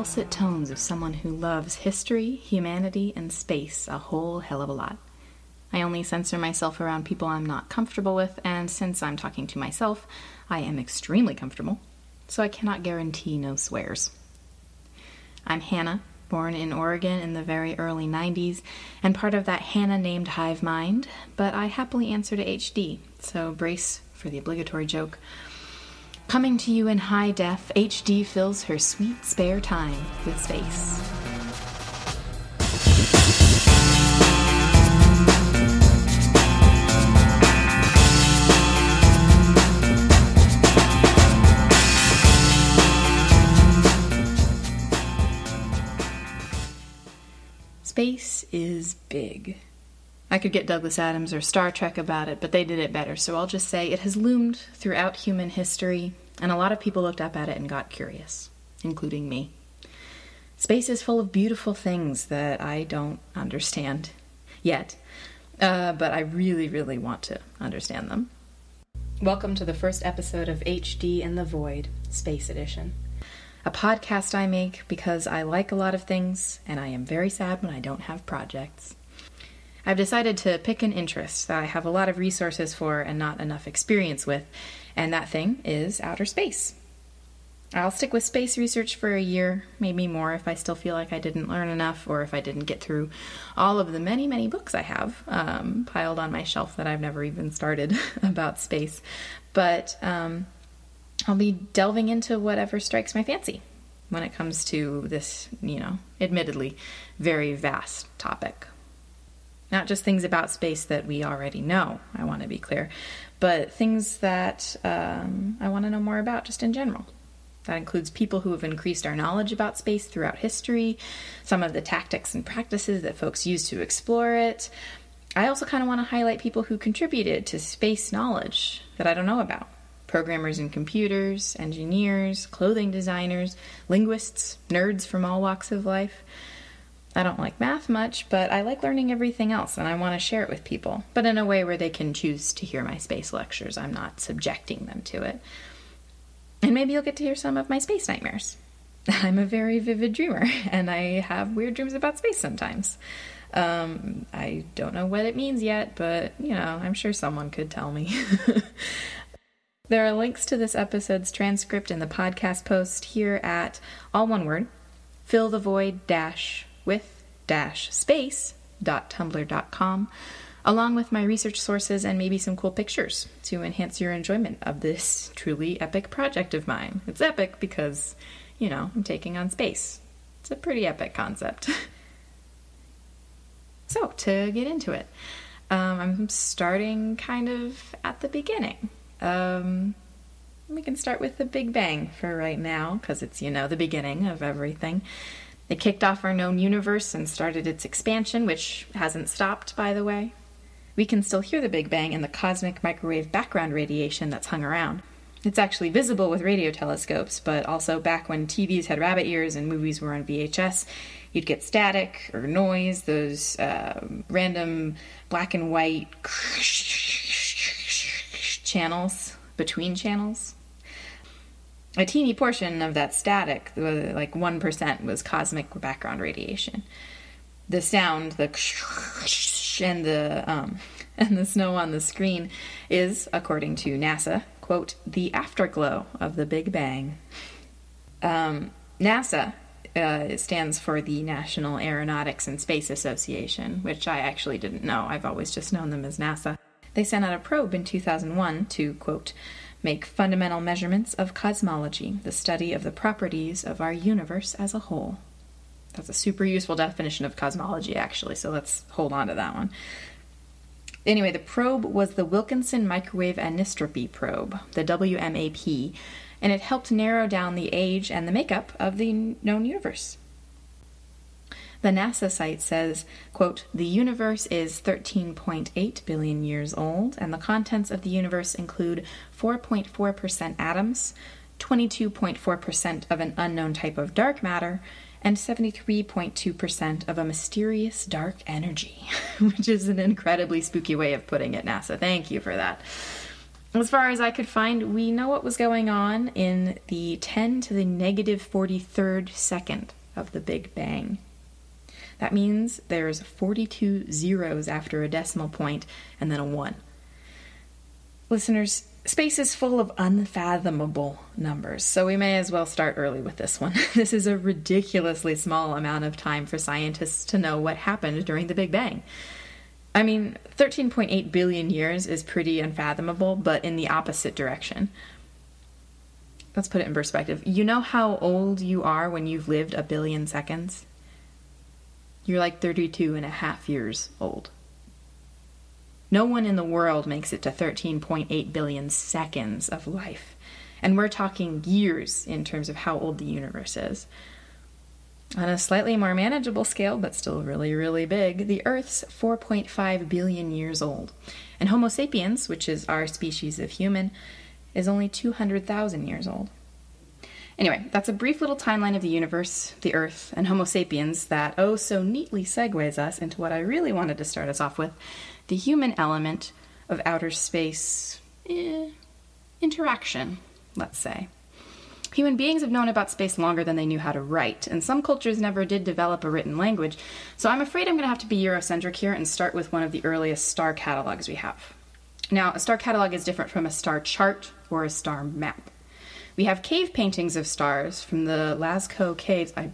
dulcet tones of someone who loves history, humanity, and space a whole hell of a lot. I only censor myself around people I'm not comfortable with, and since I'm talking to myself, I am extremely comfortable, so I cannot guarantee no swears. I'm Hannah, born in Oregon in the very early 90s, and part of that Hannah named hive mind, but I happily answer to HD, so brace for the obligatory joke. Coming to you in high def, HD fills her sweet spare time with space. Space is big. I could get Douglas Adams or Star Trek about it, but they did it better, so I'll just say it has loomed throughout human history, and a lot of people looked up at it and got curious, including me. Space is full of beautiful things that I don't understand yet, uh, but I really, really want to understand them. Welcome to the first episode of HD in the Void, Space Edition. A podcast I make because I like a lot of things, and I am very sad when I don't have projects. I've decided to pick an interest that I have a lot of resources for and not enough experience with, and that thing is outer space. I'll stick with space research for a year, maybe more if I still feel like I didn't learn enough or if I didn't get through all of the many, many books I have um, piled on my shelf that I've never even started about space. But um, I'll be delving into whatever strikes my fancy when it comes to this, you know, admittedly very vast topic. Not just things about space that we already know, I want to be clear, but things that um, I want to know more about just in general. That includes people who have increased our knowledge about space throughout history, some of the tactics and practices that folks use to explore it. I also kind of want to highlight people who contributed to space knowledge that I don't know about programmers in computers, engineers, clothing designers, linguists, nerds from all walks of life. I don't like math much, but I like learning everything else and I want to share it with people, but in a way where they can choose to hear my space lectures. I'm not subjecting them to it. And maybe you'll get to hear some of my space nightmares. I'm a very vivid dreamer and I have weird dreams about space sometimes. Um, I don't know what it means yet, but you know, I'm sure someone could tell me. there are links to this episode's transcript in the podcast post here at all one word fill the void dash with dash space dot tumblr dot com along with my research sources and maybe some cool pictures to enhance your enjoyment of this truly epic project of mine. It's epic because, you know, I'm taking on space. It's a pretty epic concept. so, to get into it, um, I'm starting kind of at the beginning. Um, we can start with the Big Bang for right now because it's, you know, the beginning of everything. It kicked off our known universe and started its expansion, which hasn't stopped, by the way. We can still hear the Big Bang in the cosmic microwave background radiation that's hung around. It's actually visible with radio telescopes, but also back when TVs had rabbit ears and movies were on VHS, you'd get static or noise, those uh, random black and white channels between channels a teeny portion of that static, like 1%, was cosmic background radiation. The sound, the and the um, and the snow on the screen is, according to NASA, quote, the afterglow of the Big Bang. Um, NASA uh, stands for the National Aeronautics and Space Association, which I actually didn't know. I've always just known them as NASA. They sent out a probe in 2001 to, quote, make fundamental measurements of cosmology, the study of the properties of our universe as a whole. That's a super useful definition of cosmology, actually, so let's hold on to that one. Anyway, the probe was the Wilkinson Microwave Anisotropy Probe, the WMAP, and it helped narrow down the age and the makeup of the known universe. The NASA site says, quote, The universe is 13.8 billion years old, and the contents of the universe include 4.4% atoms, 22.4% of an unknown type of dark matter, and 73.2% of a mysterious dark energy, which is an incredibly spooky way of putting it, NASA. Thank you for that. As far as I could find, we know what was going on in the 10 to the negative 43rd second of the Big Bang. That means there's 42 zeros after a decimal point and then a 1. Listeners, space is full of unfathomable numbers, so we may as well start early with this one. this is a ridiculously small amount of time for scientists to know what happened during the Big Bang. I mean, 13.8 billion years is pretty unfathomable, but in the opposite direction. Let's put it in perspective. You know how old you are when you've lived a billion seconds? You're like 32 and a half years old. No one in the world makes it to 13.8 billion seconds of life. And we're talking years in terms of how old the universe is. On a slightly more manageable scale, but still really, really big, the Earth's 4.5 billion years old. And Homo sapiens, which is our species of human, is only 200,000 years old. Anyway, that's a brief little timeline of the universe, the Earth, and Homo sapiens that oh so neatly segues us into what I really wanted to start us off with the human element of outer space eh, interaction, let's say. Human beings have known about space longer than they knew how to write, and some cultures never did develop a written language, so I'm afraid I'm going to have to be Eurocentric here and start with one of the earliest star catalogs we have. Now, a star catalog is different from a star chart or a star map. We have cave paintings of stars from the Lascaux Caves. I,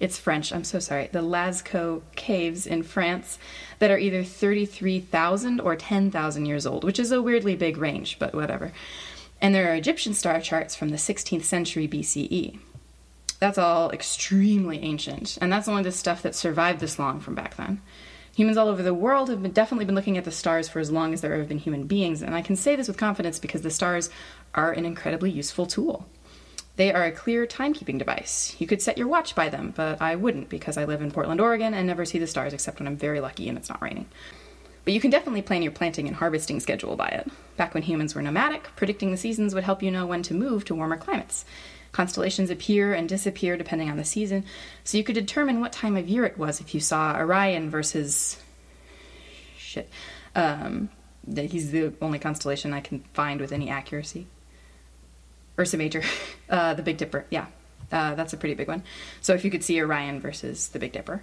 it's French, I'm so sorry. The Lascaux Caves in France that are either 33,000 or 10,000 years old, which is a weirdly big range, but whatever and there are Egyptian star charts from the 16th century BCE. That's all extremely ancient, and that's only the stuff that survived this long from back then. Humans all over the world have been, definitely been looking at the stars for as long as there have been human beings, and I can say this with confidence because the stars are an incredibly useful tool. They are a clear timekeeping device. You could set your watch by them, but I wouldn't because I live in Portland, Oregon, and never see the stars except when I'm very lucky and it's not raining. But you can definitely plan your planting and harvesting schedule by it. Back when humans were nomadic, predicting the seasons would help you know when to move to warmer climates. Constellations appear and disappear depending on the season, so you could determine what time of year it was if you saw Orion versus. Shit. Um, he's the only constellation I can find with any accuracy. Ursa Major, uh, the Big Dipper, yeah. Uh, that's a pretty big one. So if you could see Orion versus the Big Dipper.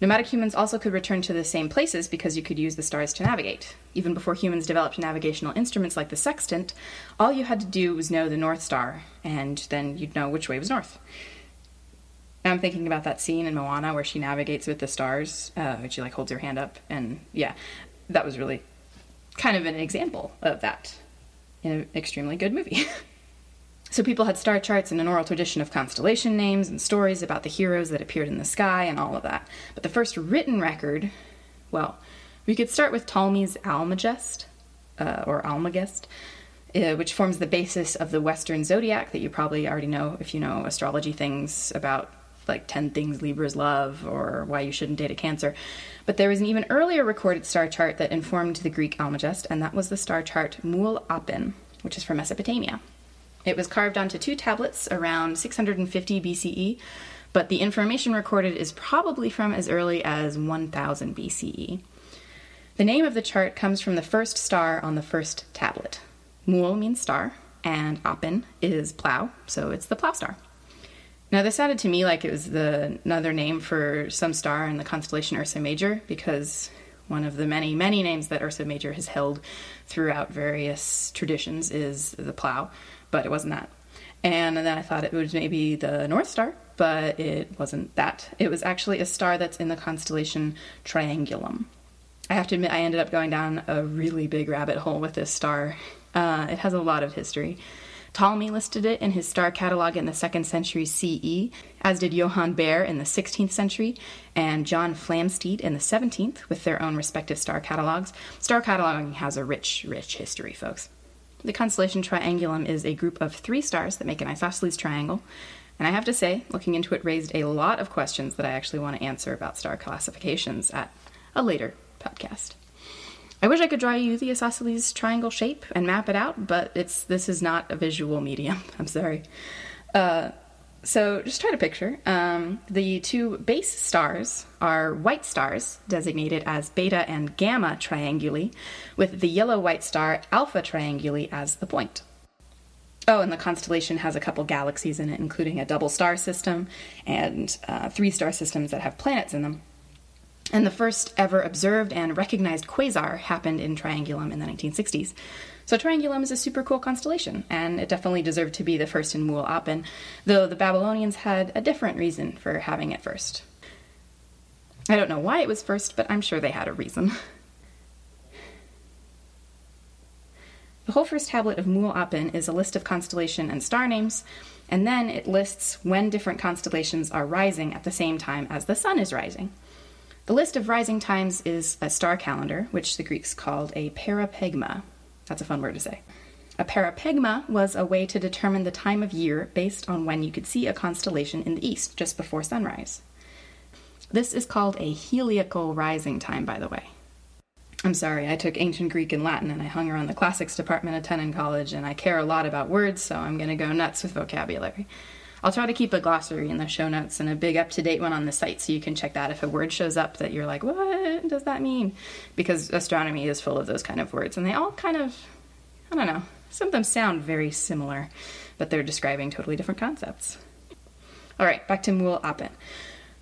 Nomadic humans also could return to the same places because you could use the stars to navigate. Even before humans developed navigational instruments like the sextant, all you had to do was know the North Star, and then you'd know which way was north. I'm thinking about that scene in Moana where she navigates with the stars, uh, which she like holds her hand up, and yeah, that was really kind of an example of that in an extremely good movie. So people had star charts and an oral tradition of constellation names and stories about the heroes that appeared in the sky and all of that. But the first written record, well, we could start with Ptolemy's Almagest, uh, or Almagest, uh, which forms the basis of the Western zodiac that you probably already know if you know astrology things about like 10 things Libras love or why you shouldn't date a Cancer. But there was an even earlier recorded star chart that informed the Greek Almagest, and that was the star chart Mul Apen, which is from Mesopotamia. It was carved onto two tablets around 650 BCE, but the information recorded is probably from as early as 1000 BCE. The name of the chart comes from the first star on the first tablet. Mul means star, and Apen is plow, so it's the plow star. Now, this sounded to me like it was the, another name for some star in the constellation Ursa Major, because one of the many, many names that Ursa Major has held throughout various traditions is the plow but it wasn't that. And then I thought it was maybe the North Star, but it wasn't that. It was actually a star that's in the constellation Triangulum. I have to admit, I ended up going down a really big rabbit hole with this star. Uh, it has a lot of history. Ptolemy listed it in his star catalog in the 2nd century CE, as did Johann Bayer in the 16th century, and John Flamsteed in the 17th, with their own respective star catalogs. Star cataloging has a rich, rich history, folks. The constellation Triangulum is a group of three stars that make an isosceles triangle. And I have to say, looking into it raised a lot of questions that I actually want to answer about star classifications at a later podcast. I wish I could draw you the isosceles triangle shape and map it out, but it's this is not a visual medium. I'm sorry. Uh, So just try to picture. Um, the two base stars are white stars, designated as beta and gamma trianguli, with the yellow white star alpha trianguli as the point. Oh, and the constellation has a couple galaxies in it, including a double star system and uh, three star systems that have planets in them. And the first ever observed and recognized quasar happened in Triangulum in the 1960s. So Triangulum is a super cool constellation, and it definitely deserved to be the first in Mu'ul Apen, though the Babylonians had a different reason for having it first. I don't know why it was first, but I'm sure they had a reason. The whole first tablet of Mu'ul Apen is a list of constellation and star names, and then it lists when different constellations are rising at the same time as the sun is rising. The list of rising times is a star calendar, which the Greeks called a parapegma. That's a fun word to say. A parapegma was a way to determine the time of year based on when you could see a constellation in the east just before sunrise. This is called a heliacal rising time, by the way. I'm sorry, I took ancient Greek and Latin and I hung around the classics department at Tenon College and I care a lot about words, so I'm going to go nuts with vocabulary. I'll try to keep a glossary in the show notes and a big up to date one on the site so you can check that if a word shows up that you're like, what does that mean? Because astronomy is full of those kind of words and they all kind of, I don't know, some of them sound very similar, but they're describing totally different concepts. All right, back to Mu'ul Apen.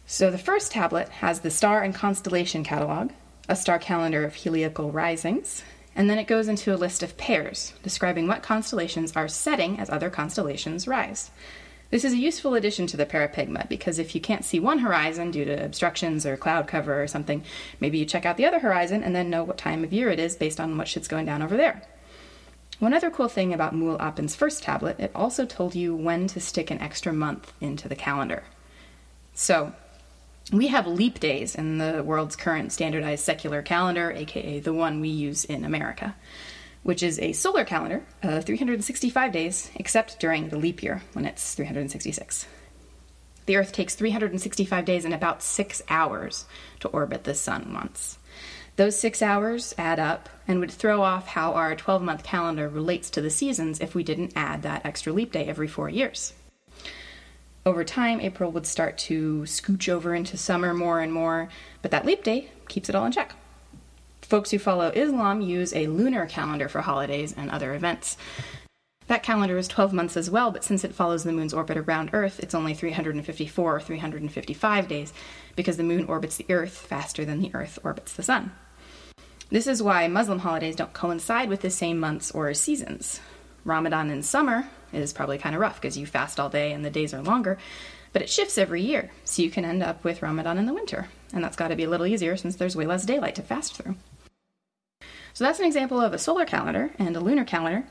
So the first tablet has the star and constellation catalog, a star calendar of heliacal risings, and then it goes into a list of pairs, describing what constellations are setting as other constellations rise. This is a useful addition to the parapegma because if you can't see one horizon due to obstructions or cloud cover or something, maybe you check out the other horizon and then know what time of year it is based on what shit's going down over there. One other cool thing about Mu'ul Apen's first tablet, it also told you when to stick an extra month into the calendar. So, we have leap days in the world's current standardized secular calendar, aka the one we use in America which is a solar calendar of 365 days, except during the leap year when it's 366. The Earth takes 365 days and about six hours to orbit the Sun once. Those six hours add up and would throw off how our 12 month calendar relates to the seasons if we didn't add that extra leap day every four years. Over time, April would start to scooch over into summer more and more, but that leap day keeps it all in check. Folks who follow Islam use a lunar calendar for holidays and other events. That calendar is 12 months as well, but since it follows the moon's orbit around Earth, it's only 354 or 355 days because the moon orbits the Earth faster than the Earth orbits the sun. This is why Muslim holidays don't coincide with the same months or seasons. Ramadan in summer is probably kind of rough because you fast all day and the days are longer, but it shifts every year, so you can end up with Ramadan in the winter. And that's got to be a little easier since there's way less daylight to fast through. So that's an example of a solar calendar and a lunar calendar.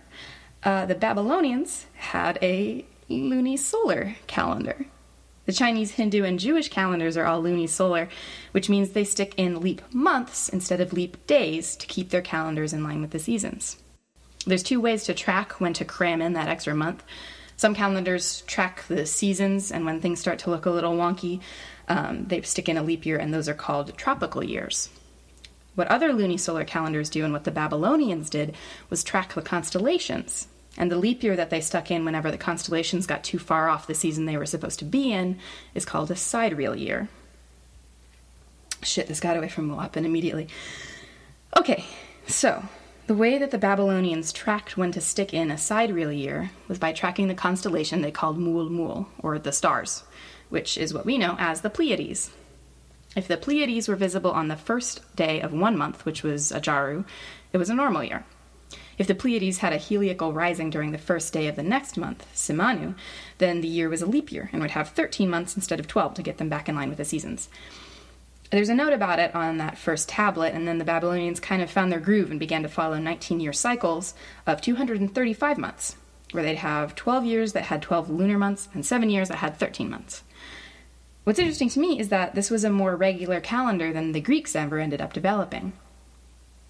Uh, the Babylonians had a lunisolar calendar. The Chinese, Hindu, and Jewish calendars are all lunisolar, which means they stick in leap months instead of leap days to keep their calendars in line with the seasons. There's two ways to track when to cram in that extra month. Some calendars track the seasons, and when things start to look a little wonky, um, they stick in a leap year, and those are called tropical years. What other lunisolar calendars do and what the Babylonians did was track the constellations. And the leap year that they stuck in whenever the constellations got too far off the season they were supposed to be in is called a sidereal year. Shit, this got away from Mu'ul Apen immediately. Okay, so the way that the Babylonians tracked when to stick in a sidereal year was by tracking the constellation they called Mu'ul Mu'ul, or the stars, which is what we know as the Pleiades. If the Pleiades were visible on the first day of one month, which was Ajaru, it was a normal year. If the Pleiades had a heliacal rising during the first day of the next month, Simanu, then the year was a leap year and would have 13 months instead of 12 to get them back in line with the seasons. There's a note about it on that first tablet, and then the Babylonians kind of found their groove and began to follow 19 year cycles of 235 months, where they'd have 12 years that had 12 lunar months and 7 years that had 13 months. What's interesting to me is that this was a more regular calendar than the Greeks ever ended up developing.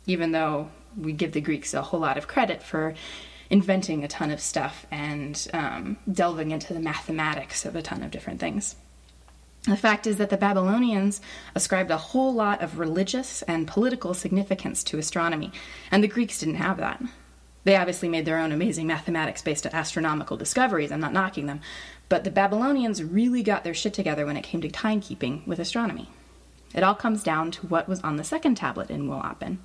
Even though we give the Greeks a whole lot of credit for inventing a ton of stuff and um, delving into the mathematics of a ton of different things. The fact is that the Babylonians ascribed a whole lot of religious and political significance to astronomy, and the Greeks didn't have that. They obviously made their own amazing mathematics based on astronomical discoveries. I'm not knocking them. But the Babylonians really got their shit together when it came to timekeeping with astronomy. It all comes down to what was on the second tablet in Mu'apen.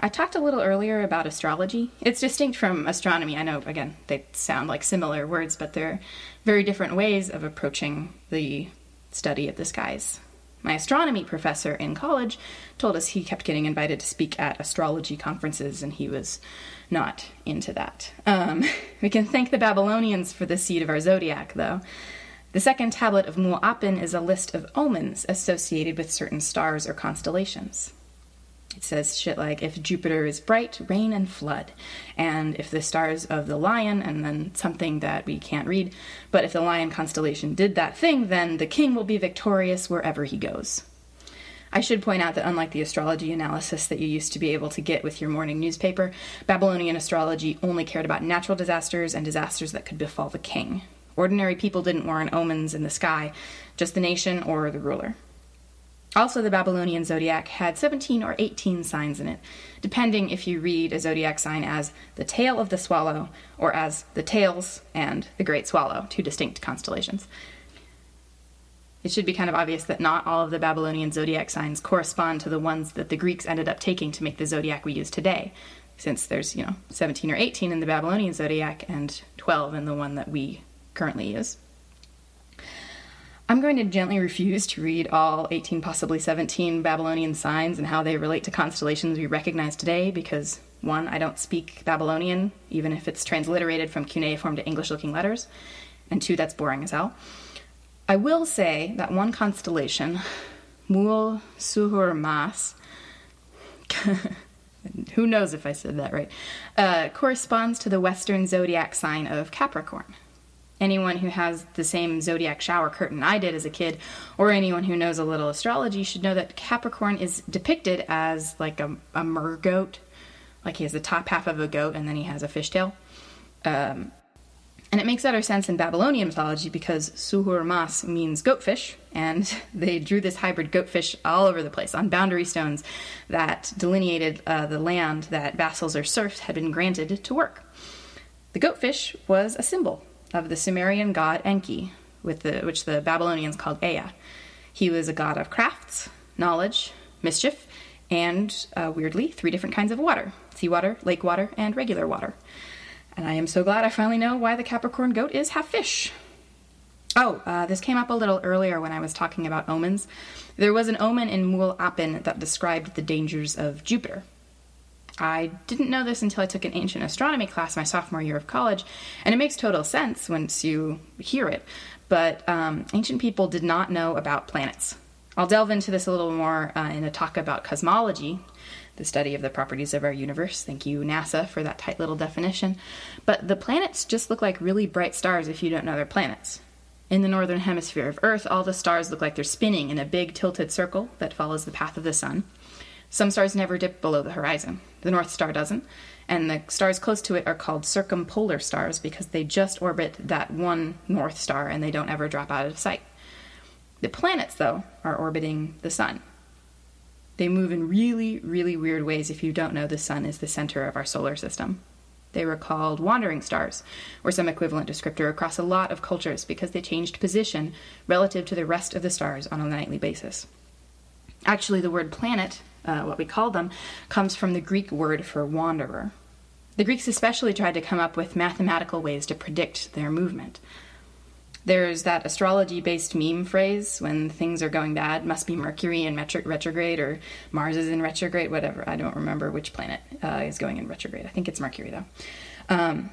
I talked a little earlier about astrology. It's distinct from astronomy. I know, again, they sound like similar words, but they're very different ways of approaching the study of the skies. My astronomy professor in college told us he kept getting invited to speak at astrology conferences, and he was not into that. Um, we can thank the Babylonians for the seed of our zodiac, though. The second tablet of Mu'apen is a list of omens associated with certain stars or constellations. It says shit like if Jupiter is bright, rain and flood. And if the stars of the lion, and then something that we can't read, but if the lion constellation did that thing, then the king will be victorious wherever he goes. I should point out that unlike the astrology analysis that you used to be able to get with your morning newspaper, Babylonian astrology only cared about natural disasters and disasters that could befall the king. Ordinary people didn't warn omens in the sky, just the nation or the ruler. Also, the Babylonian zodiac had 17 or 18 signs in it, depending if you read a zodiac sign as the tail of the swallow or as the tails and the great swallow, two distinct constellations. It should be kind of obvious that not all of the Babylonian zodiac signs correspond to the ones that the Greeks ended up taking to make the zodiac we use today, since there's, you know, 17 or 18 in the Babylonian zodiac and 12 in the one that we currently use. I'm going to gently refuse to read all 18, possibly 17 Babylonian signs and how they relate to constellations we recognize today because, one, I don't speak Babylonian, even if it's transliterated from cuneiform to English looking letters, and two, that's boring as hell. I will say that one constellation, Mul Suhur Mas, who knows if I said that right, uh, corresponds to the Western zodiac sign of Capricorn anyone who has the same zodiac shower curtain I did as a kid, or anyone who knows a little astrology, should know that Capricorn is depicted as like a, a mer goat. Like he has the top half of a goat and then he has a fishtail. Um, and it makes utter sense in Babylonian mythology because Suhur Mas means goatfish, and they drew this hybrid goatfish all over the place on boundary stones that delineated uh, the land that vassals or serfs had been granted to work. The goatfish was a symbol of the Sumerian god Enki, the, which the Babylonians called Ea. He was a god of crafts, knowledge, mischief, and uh, weirdly, three different kinds of water seawater, lake water, and regular water. And I am so glad I finally know why the Capricorn goat is half fish. Oh, uh, this came up a little earlier when I was talking about omens. There was an omen in Mu'apen that described the dangers of Jupiter. I didn't know this until I took an ancient astronomy class my sophomore year of college, and it makes total sense once you hear it. But um, ancient people did not know about planets. I'll delve into this a little more uh, in a talk about cosmology, the study of the properties of our universe. Thank you, NASA, for that tight little definition. But the planets just look like really bright stars if you don't know they're planets. In the northern hemisphere of Earth, all the stars look like they're spinning in a big tilted circle that follows the path of the sun. Some stars never dip below the horizon. The North Star doesn't. And the stars close to it are called circumpolar stars because they just orbit that one North Star and they don't ever drop out of sight. The planets, though, are orbiting the sun. They move in really, really weird ways if you don't know the sun is the center of our solar system. They were called wandering stars, or some equivalent descriptor across a lot of cultures because they changed position relative to the rest of the stars on a nightly basis. Actually, the word planet uh, what we call them, comes from the Greek word for wanderer. The Greeks especially tried to come up with mathematical ways to predict their movement. There's that astrology based meme phrase when things are going bad, must be Mercury in retrograde or Mars is in retrograde, whatever. I don't remember which planet uh, is going in retrograde. I think it's Mercury though. Um,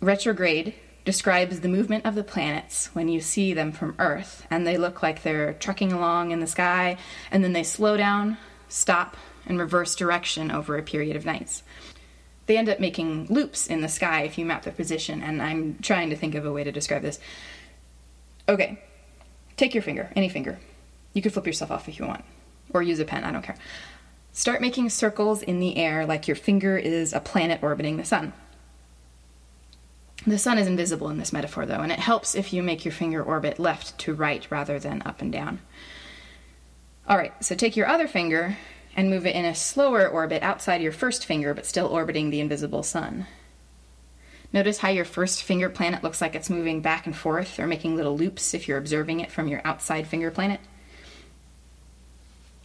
retrograde describes the movement of the planets when you see them from Earth, and they look like they're trucking along in the sky, and then they slow down stop, and reverse direction over a period of nights. They end up making loops in the sky if you map their position, and I'm trying to think of a way to describe this. Okay, take your finger, any finger. You could flip yourself off if you want, or use a pen, I don't care. Start making circles in the air like your finger is a planet orbiting the sun. The sun is invisible in this metaphor, though, and it helps if you make your finger orbit left to right rather than up and down. All right, so take your other finger and move it in a slower orbit outside your first finger, but still orbiting the invisible sun. Notice how your first finger planet looks like it's moving back and forth or making little loops if you're observing it from your outside finger planet.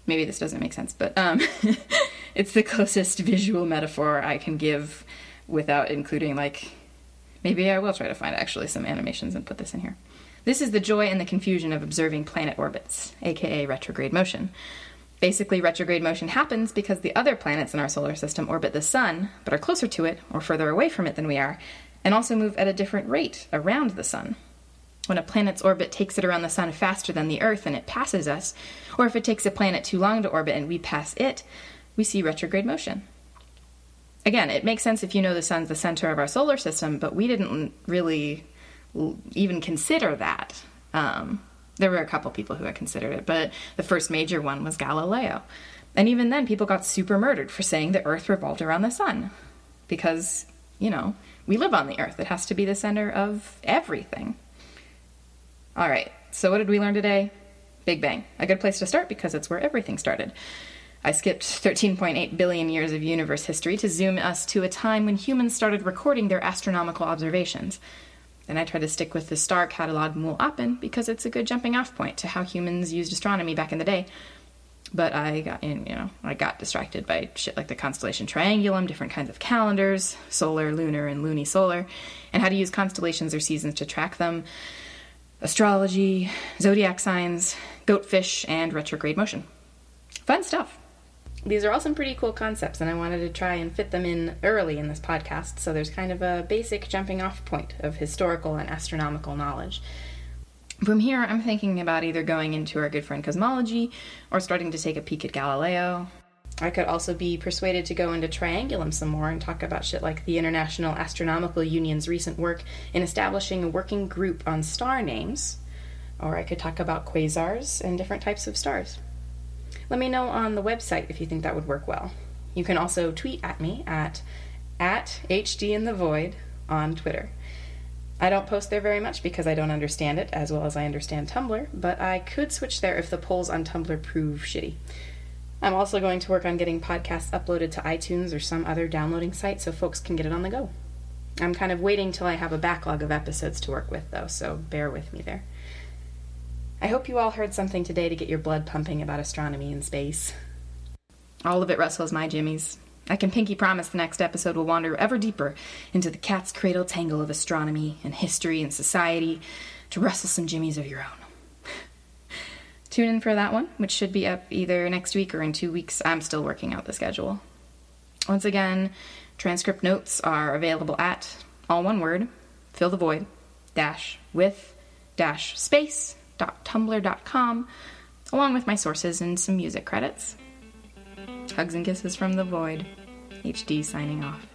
Maybe this doesn't make sense, but um, it's the closest visual metaphor I can give without including, like, maybe I will try to find actually some animations and put this in here. This is the joy and the confusion of observing planet orbits, aka retrograde motion. Basically, retrograde motion happens because the other planets in our solar system orbit the sun, but are closer to it or further away from it than we are, and also move at a different rate around the sun. When a planet's orbit takes it around the sun faster than the Earth and it passes us, or if it takes a planet too long to orbit and we pass it, we see retrograde motion. Again, it makes sense if you know the sun's the center of our solar system, but we didn't really even consider that. Um, there were a couple people who had considered it, but the first major one was Galileo. And even then, people got super murdered for saying the Earth revolved around the sun. Because, you know, we live on the Earth. It has to be the center of everything. All right, so what did we learn today? Big Bang. A good place to start because it's where everything started. I skipped 13.8 billion years of universe history to zoom us to a time when humans started recording their astronomical observations. Then I try to stick with the star catalog Mul Apen because it's a good jumping off point to how humans used astronomy back in the day. But I got in, you know, I got distracted by shit like the constellation Triangulum, different kinds of calendars, solar, lunar, and lunisolar, and how to use constellations or seasons to track them, astrology, zodiac signs, goatfish, and retrograde motion. Fun stuff these are all some pretty cool concepts, and I wanted to try and fit them in early in this podcast, so there's kind of a basic jumping off point of historical and astronomical knowledge. From here, I'm thinking about either going into our good friend cosmology or starting to take a peek at Galileo. I could also be persuaded to go into Triangulum some more and talk about shit like the International Astronomical Union's recent work in establishing a working group on star names. Or I could talk about quasars and different types of stars. Let me know on the website if you think that would work well. You can also tweet at me at at HD in the Void on Twitter. I don't post there very much because I don't understand it as well as I understand Tumblr, but I could switch there if the polls on Tumblr prove shitty. I'm also going to work on getting podcasts uploaded to iTunes or some other downloading site so folks can get it on the go. I'm kind of waiting till I have a backlog of episodes to work with, though, so bear with me there. I hope you all heard something today to get your blood pumping about astronomy and space. All of it rustles my jimmies. I can pinky promise the next episode will wander ever deeper into the cat's cradle tangle of astronomy and history and society to rustle some jimmies of your own. Tune in for that one, which should be up either next week or in two weeks. I'm still working out the schedule. Once again, transcript notes are available at all one word, fill the void, dash with dash space tumblr.com, along with my sources and some music credits. Hugs and kisses from the void. HD signing off.